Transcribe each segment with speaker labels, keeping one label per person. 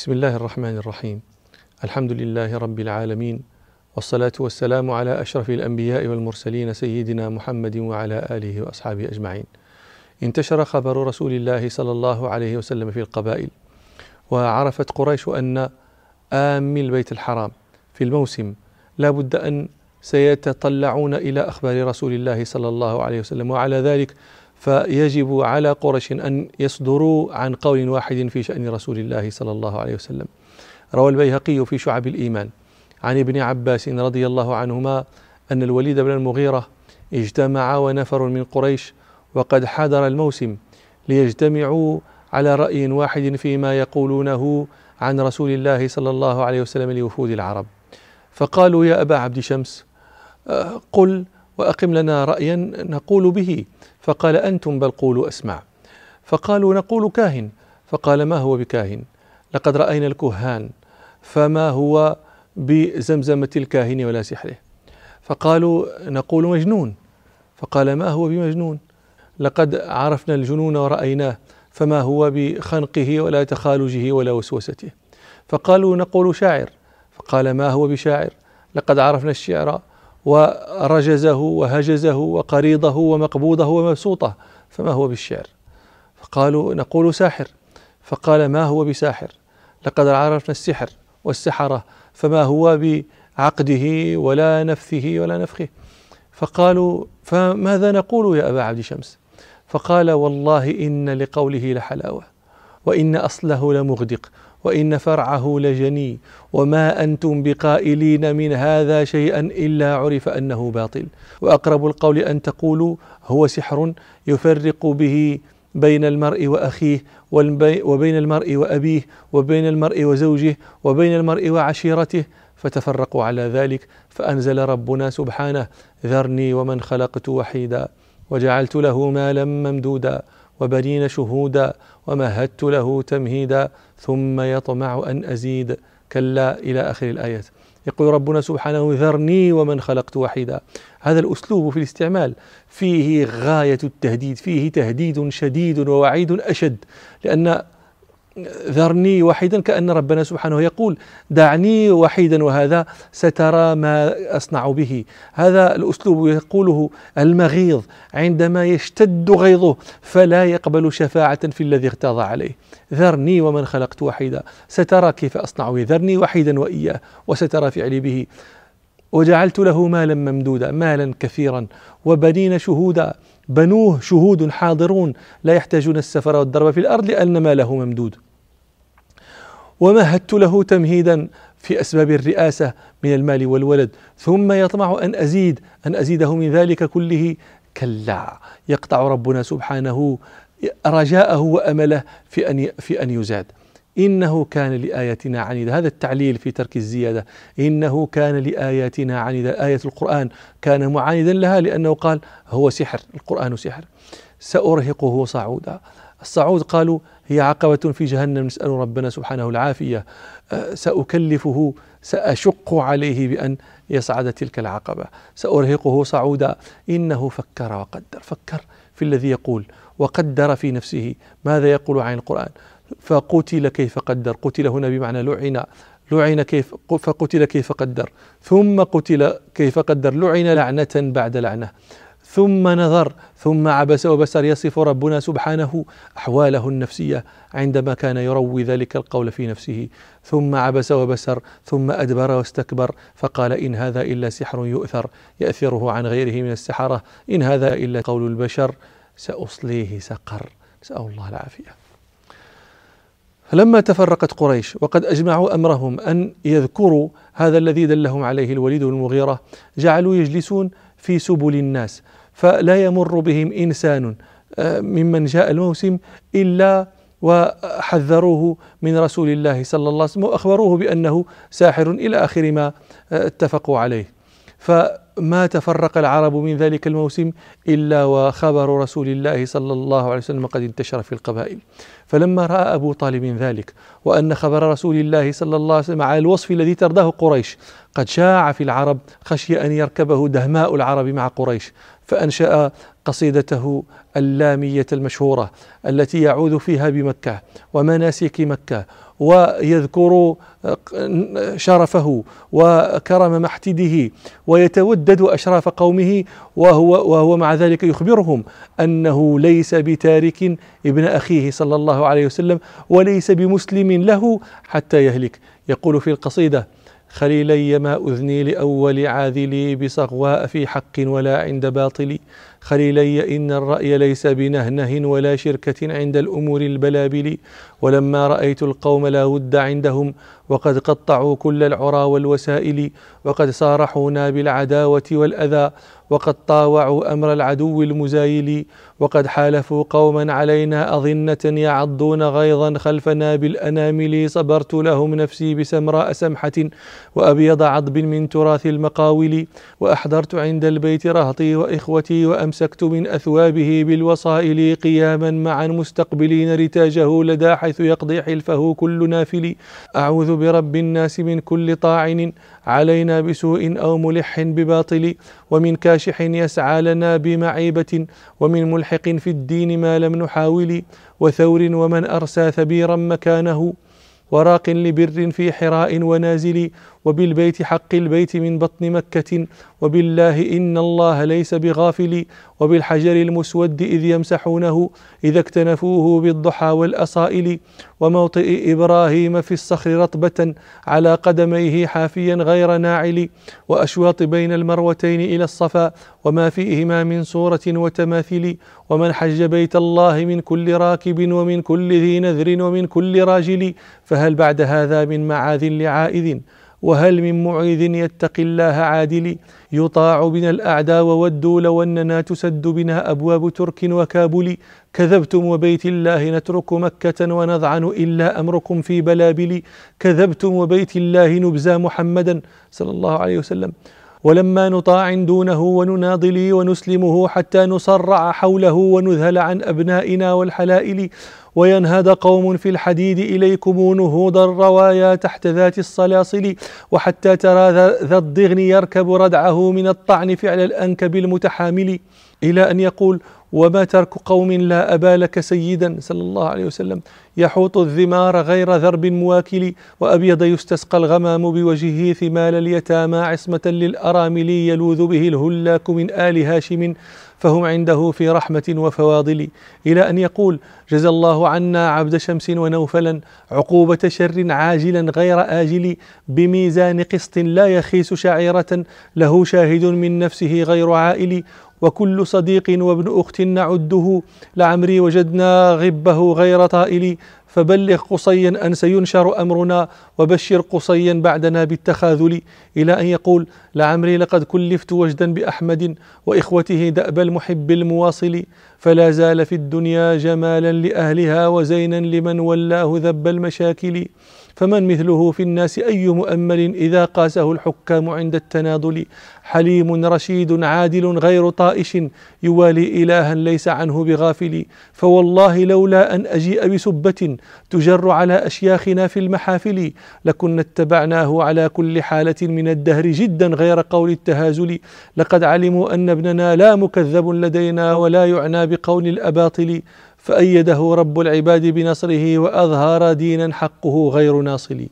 Speaker 1: بسم الله الرحمن الرحيم الحمد لله رب العالمين والصلاة والسلام على أشرف الأنبياء والمرسلين سيدنا محمد وعلى آله وأصحابه أجمعين انتشر خبر رسول الله صلى الله عليه وسلم في القبائل وعرفت قريش أن آمي البيت الحرام في الموسم لا بد أن سيتطلعون إلى أخبار رسول الله صلى الله عليه وسلم وعلى ذلك فيجب على قريش أن يصدروا عن قول واحد في شأن رسول الله صلى الله عليه وسلم. روى البيهقي في شعب الإيمان. عن ابن عباس رضي الله عنهما أن الوليد بن المغيرة اجتمع ونفر من قريش وقد حضر الموسم ليجتمعوا على رأي واحد فيما يقولونه عن رسول الله صلى الله عليه وسلم لوفود العرب. فقالوا يا أبا عبد شمس آه، قل وأقم لنا رأيا نقول به. فقال أنتم بل قولوا أسمع. فقالوا نقول كاهن. فقال ما هو بكاهن؟ لقد رأينا الكهان. فما هو بزمزمة الكاهن ولا سحره؟ فقالوا نقول مجنون. فقال ما هو بمجنون؟ لقد عرفنا الجنون ورأيناه. فما هو بخنقه ولا تخالجه ولا وسوسته؟ فقالوا نقول شاعر. فقال ما هو بشاعر؟ لقد عرفنا الشعر ورجزه وهجزه وقريضه ومقبوضه ومبسوطه فما هو بالشعر؟ فقالوا نقول ساحر. فقال ما هو بساحر؟ لقد عرفنا السحر والسحرة فما هو بعقده ولا نفثه ولا نفخه. فقالوا فماذا نقول يا أبا عبد شمس؟ فقال والله إن لقوله لحلاوة وإن أصله لمغدق وإن فرعه لجني وما أنتم بقائلين من هذا شيئا إلا عرف أنه باطل. وأقرب القول أن تقولوا هو سحر يفرق به بين المرء وأخيه وبين المرء وأبيه وبين المرء وزوجه وبين المرء وعشيرته فتفرقوا على ذلك فأنزل ربنا سبحانه ذرني ومن خلقت وحيدا وجعلت له مالا ممدودا وبنين شهودا ومهدت له تمهيدا ثم يطمع أن أزيد. كلا إلى آخر الآيات. يقول ربنا سبحانه ذرني ومن خلقت وحيدا. هذا الأسلوب في الاستعمال فيه غاية التهديد فيه تهديد شديد ووعيد أشد. لأن ذرني وحيدا كأن ربنا سبحانه يقول دعني وحيدا وهذا سترى ما أصنع به. هذا الأسلوب يقوله المغيظ عندما يشتد غيظه فلا يقبل شفاعة في الذي اغتاظ عليه. ذرني ومن خلقت وحيدا سترى كيف أصنع به. ذرني وحيدا وإياه وسترى فعلي به. وجعلت له مالا ممدودا مالا كثيرا وبنين شهودا. بنوه شهود حاضرون لا يحتاجون السفر والضرب في الأرض لأن ماله ممدود. ومهدت له تمهيدا في أسباب الرئاسة من المال والولد ثم يطمع أن أزيد أن أزيده من ذلك كله. كلا يقطع ربنا سبحانه رجاءه وأمله في أن في أن يزاد. إنه كان لآياتنا عنيدا هذا التعليل في ترك الزيادة. إنه كان لآياتنا عنيدا آية القرآن كان معاندا لها لأنه قال هو سحر. القرآن سحر. سأرهقه صعودا. الصعود قالوا هي عقبة في جهنم. نسأل ربنا سبحانه العافية. أه، سأكلفه. سأشق عليه بأن يصعد تلك العقبة. سأرهقه صعودا. إنه فكر وقدر. فكر في الذي يقول وقدر في نفسه. ماذا يقول عن القرآن؟ فقتل كيف قدر قتل هنا بمعنى لعن لعن كيف فقتل كيف قدر. ثم قتل كيف قدر لعن لعنة بعد لعنة. ثم نظر ثم عبس وبسر يصف ربنا سبحانه أحواله النفسية عندما كان يروي ذلك القول في نفسه. ثم عبس وبسر ثم أدبر واستكبر فقال إن هذا إلا سحر يؤثر يأثره عن غيره من السحرة. إن هذا إلا قول البشر سأصليه سقر. نسأل الله العافية. فلما تفرقت قريش وقد أجمعوا أمرهم أن يذكروا هذا الذي دلهم عليه الوليد بن المغيرة جعلوا يجلسون في سبل الناس فلا يمر بهم إنسان آه، ممن جاء الموسم إلا وحذروه من رسول الله صلى الله عليه وسلم وأخبروه بأنه ساحر إلى آخر ما آه، اتفقوا عليه. فما تفرق العرب من ذلك الموسم إلا وخبر رسول الله صلى الله عليه وسلم قد انتشر في القبائل. فلما رأى أبو طالب ذلك وأن خبر رسول الله صلى الله عليه وسلم على الوصف الذي ترضاه قريش قد شاع في العرب خشي أن يركبه دهماء العرب مع قريش فأنشأ قصيدته اللامية المشهورة التي يعوذ فيها بمكة ومناسك مكة ويذكر شرفه وكرم محتده ويتودد أشراف قومه وهو, وهو مع ذلك يخبرهم أنه ليس بتارك ابن أخيه صلى الله عليه وسلم وليس بمسلم له حتى يهلك. يقول في القصيدة خليلي ما أذني لأول عاذلي بصغواء في حق ولا عند باطل خليلي إن الرأي ليس بنهنه ولا شركة عند الأمور البلابل. ولما رأيت القوم لا ود عندهم وقد قطعوا كل العرى والوسائل. وقد صارحونا بالعداوة والأذى. وقد طاوعوا أمر العدو المزايل. وقد حالفوا قوما علينا أظنة يعضون غيظا خلفنا بالأنامل. صبرت لهم نفسي بسمراء سمحة وأبيض عضب من تراث المقاول. وأحضرت عند البيت رهطي وإخوتي وأمسكت من أثوابه بالوصائل قياما معا مستقبلين رتاجه لدى حيث يقضي حلفه كل نافل. أعوذ برب الناس من كل طاعن علينا بسوء أو ملح بباطل ومن كاشح يسعى لنا بمعيبة ومن ملحق في الدين ما لم نحاول وثور ومن أرسى ثبيرا مكانه وراق لبر في حراء ونازل وبالبيت حق البيت من بطن مكة وبالله إن الله ليس بغافل وبالحجر المسود إذ يمسحونه إذا اكتنفوه بالضحى والأصائل وموطئ إبراهيم في الصخر رطبة على قدميه حافيا غير ناعل وأشواط بين المروتين إلى الصفا وما فيهما من صورة وتماثيل ومن حج بيت الله من كل راكب ومن كل ذي نذر ومن كل راجل فهل بعد هذا من معاذ لعائذ؟ وهل من معيذ يتقي الله عادل يطاع بنا الأعداء وودوا لو أننا تسد بنا أبواب ترك وكابل؟ كذبتم وبيت الله نترك مكة ونضعن إلا أمركم في بلابل. كذبتم وبيت الله نبزى محمدا صلى الله عليه وسلم. ولما نطاع دونه ونناضل ونسلمه حتى نصرع حوله ونذهل عن أبنائنا والحلائل. وينهد قوم في الحديد إليكم نهوض الروايا تحت ذات الصلاصل وحتى ترى ذا الضغن يركب ردعه من الطعن فعل الأنكب المتحامل إلى أن يقول وما ترك قوم لا أبا لك سيدا صلى الله عليه وسلم. يحوط الذمار غير ذرب مواكل وأبيض يستسقى الغمام بوجهه ثمال اليتامى عصمة للأرامل يلوذ به الهلاك من آل هاشم. فهم عنده في رحمة وفواضل. إلى أن يقول جزى الله عنا عبد شمس ونوفلا عقوبة شر عاجلا غير آجل بميزان قسط لا يخيس شعيرة له شاهد من نفسه غير عائل وكل صديق وابن أخت نعده لعمري وجدنا غبه غير طائل فبلغ قصيا أن سينشر أمرنا وبشر قصيا بعدنا بالتخاذل. إلى أن يقول لعمري لقد كلفت وجدا بأحمد وإخوته دأب المحب المواصل فلا زال في الدنيا جمالا لأهلها وزينا لمن ولاه ذب المشاكل. فمن مثله في الناس أي مؤمل إذا قاسه الحكام عند التناضل؟ حليم رشيد عادل غير طائش يوالي إلها ليس عنه بغافل. فوالله لولا أن أجيء بسبة تجر على أشياخنا في المحافل. لكنا اتبعناه على كل حالة من الدهر جدا غير قول التهازل. لقد علموا أن ابننا لا مكذب لدينا ولا يعنى بقول الأباطل. فأيده رب العباد بنصره وأظهر دينا حقه غير ناصل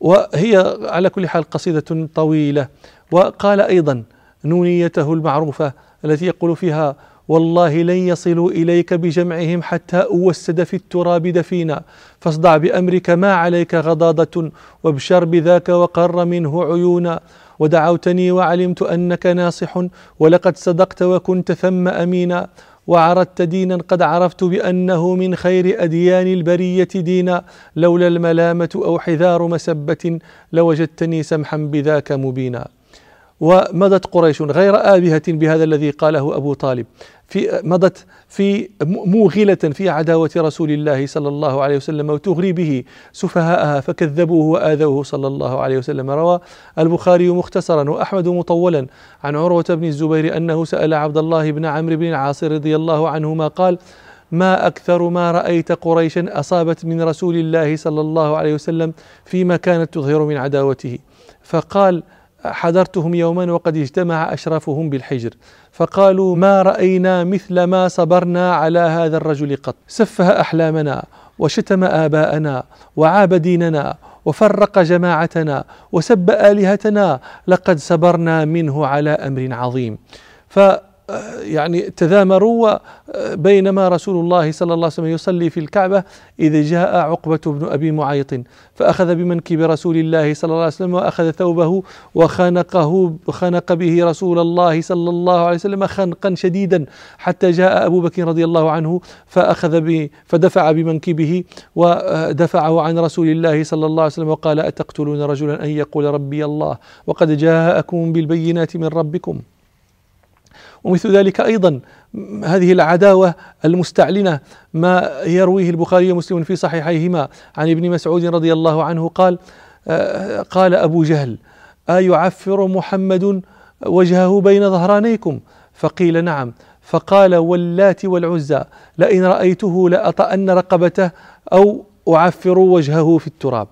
Speaker 1: وهي على كل حال قصيدة طويلة. وقال أيضا نونيته المعروفة التي يقول فيها والله لن يصلوا إليك بجمعهم حتى أوسد في التراب دفينا. فاصدع بأمرك ما عليك غضاضة وابشر بذاك وقر منه عيونا. ودعوتني وعلمت أنك ناصح ولقد صدقت وكنت ثم أمينا. وعرضت دينا قد عرفت بأنه من خير أديان البرية دينا لولا الملامة أو حذار مسبة لوجدتني سمحا بذاك مبينا. ومضت قريش غير آبهة بهذا الذي قاله أبو طالب. في مضت في موغلة في عداوة رسول الله صلى الله عليه وسلم وتغري به سفهاءها فكذبوه وآذوه صلى الله عليه وسلم. روى البخاري مختصرا وأحمد مطولا عن عروة بن الزبير أنه سأل عبد الله بن عمرو بن العاص رضي الله عنهما قال ما أكثر ما رأيت قريشا أصابت من رسول الله صلى الله عليه وسلم فيما كانت تظهر من عداوته. فقال حضرتهم يوما وقد اجتمع أشرافهم بالحجر. فقالوا ما رأينا مثل ما صبرنا على هذا الرجل قط. سفه أحلامنا وشتم آباءنا وعاب ديننا وفرق جماعتنا وسب آلهتنا لقد صبرنا منه على أمر عظيم. ف يعني تذامروا بينما رسول الله صلى الله عليه وسلم يصلي في الكعبة إذ جاء عقبة بن أبي معيط. فأخذ بمنكب رسول الله صلى الله عليه وسلم وأخذ ثوبه وخنقه خنق به رسول الله صلى الله عليه وسلم خنقا شديدا حتى جاء أبو بكر رضي الله عنه فأخذ ب فدفع بمنكبه ودفعه عن رسول الله صلى الله عليه وسلم وقال أتقتلون رجلا أن يقول ربي الله؟ وقد جاءكم بالبينات من ربكم. ومثل ذلك أيضا هذه العداوة المستعلنة ما يرويه البخاري ومسلم في صحيحيهما عن ابن مسعود رضي الله عنه قال آه، قال أبو جهل أيعفر محمد وجهه بين ظهرانيكم؟ فقيل نعم. فقال واللات والعزى لئن رأيته لأطأن رقبته أو أعفر وجهه في التراب.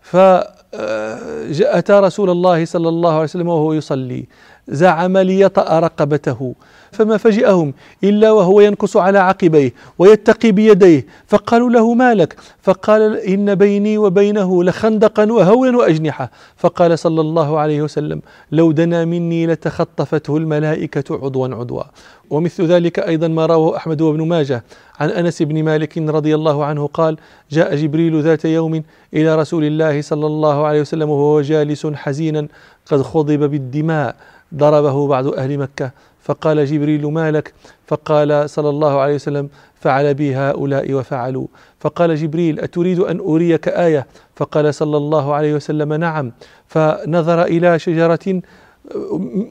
Speaker 1: فأتى رسول الله صلى الله عليه وسلم وهو يصلي. زعم ليطأ رقبته فما فجئهم إلا وهو ينكس على عقبيه ويتقي بيديه فقالوا له ما لك؟ فقال إن بيني وبينه لخندقا وهولا وأجنحة. فقال صلى الله عليه وسلم لو دنا مني لتخطفته الملائكة عضوا عضوا. ومثل ذلك أيضا ما رواه أحمد وابن ماجه عن أنس بن مالك رضي الله عنه قال جاء جبريل ذات يوم إلى رسول الله صلى الله عليه وسلم وهو جالس حزينا قد خضب بالدماء. ضربه بعض أهل مكة. فقال جبريل ما لك؟ فقال صلى الله عليه وسلم فعل بي هؤلاء وفعلوا. فقال جبريل أتريد أن أريك آية؟ فقال صلى الله عليه وسلم نعم. فنظر إلى شجرة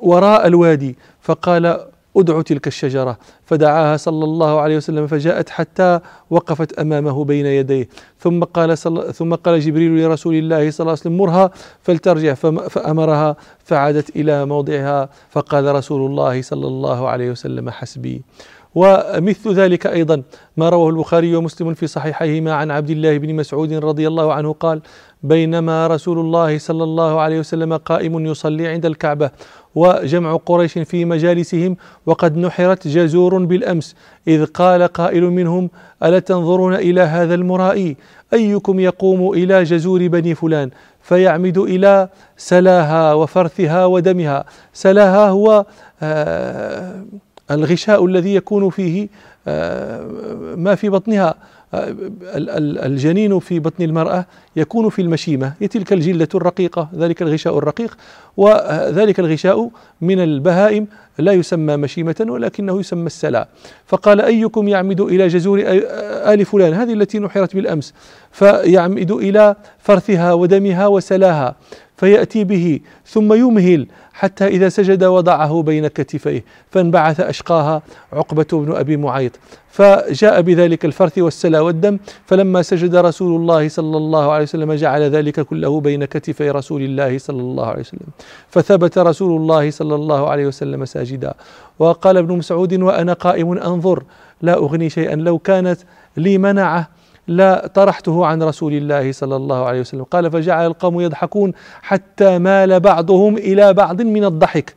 Speaker 1: وراء الوادي. فقال ادعو تلك الشجرة. فدعاها صلى الله عليه وسلم فجاءت حتى وقفت أمامه بين يديه. ثم قال صل... ثم قال جبريل لرسول الله صلى الله عليه وسلم مرها فلترجع فأمرها فعادت إلى موضعها. فقال رسول الله صلى الله عليه وسلم حسبي. ومثل ذلك أيضا ما رواه البخاري ومسلم في صحيحيهما عن عبد الله بن مسعود رضي الله عنه قال بينما رسول الله صلى الله عليه وسلم قائم يصلي عند الكعبة وجمع قريش في مجالسهم وقد نحرت جزور بالأمس إذ قال قائل منهم ألا تنظرون إلى هذا المرائي؟ أيكم يقوم إلى جزور بني فلان؟ فيعمد إلى سلاها وفرثها ودمها. سلاها هو آه الغشاء الذي يكون فيه آه ما في بطنها. الجنين في بطن المرأة يكون في المشيمة هي تلك الجلة الرقيقة ذلك الغشاء الرقيق وذلك الغشاء من البهائم لا يسمى مشيمة ولكنه يسمى السلا فقال أيكم يعمد إلى جزور آل فلان؟ هذه التي نحرت بالأمس. فيعمد إلى فرثها ودمها وسلاها فيأتي به ثم يمهل حتى إذا سجد وضعه بين كتفيه. فانبعث أشقاها عقبة بن أبي معيط. فجاء بذلك الفرث والسلا والدم فلما سجد رسول الله صلى الله عليه وسلم جعل ذلك كله بين كتفي رسول الله صلى الله عليه وسلم. فثبت رسول الله صلى الله عليه وسلم ساجدا. وقال ابن مسعود وأنا قائم أنظر لا أغني شيئا. لو كانت لي منعة لا طرحته عن رسول الله صلى الله عليه وسلم. قال فجعل القوم يضحكون حتى مال بعضهم إلى بعض من الضحك.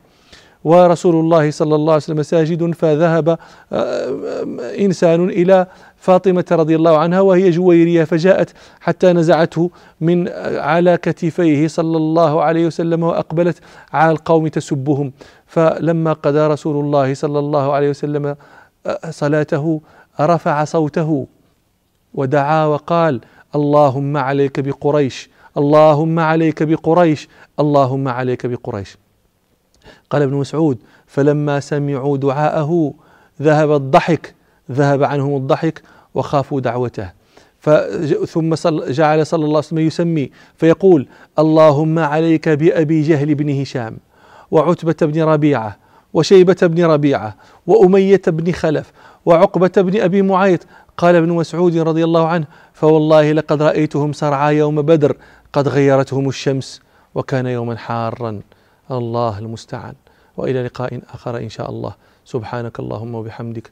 Speaker 1: ورسول الله صلى الله عليه وسلم ساجد فذهب آه، آه، إنسان إلى فاطمة رضي الله عنها وهي جويرية فجاءت حتى نزعته من على كتفيه صلى الله عليه وسلم وأقبلت على القوم تسبهم. فلما قضى رسول الله صلى الله عليه وسلم آه، صلاته رفع صوته ودعا وقال اللهم عليك بقريش اللهم عليك بقريش اللهم عليك بقريش. قال ابن مسعود فلما سمعوا دعاءه ذهب الضحك ذهب عنهم الضحك وخافوا دعوته. ثم جعل صلى الله عليه وسلم يسمي فيقول اللهم عليك بأبي جهل بن هشام وعتبة بن ربيعة وشيبة بن ربيعة وأمية بن خلف وعقبة بن أبي معيط. قال ابن مسعود رضي الله عنه فوالله لقد رأيتهم سرعى يوم بدر قد غيرتهم الشمس وكان يوما حارا. الله المستعان. وإلى لقاء آخر إن شاء الله. سبحانك اللهم وبحمدك.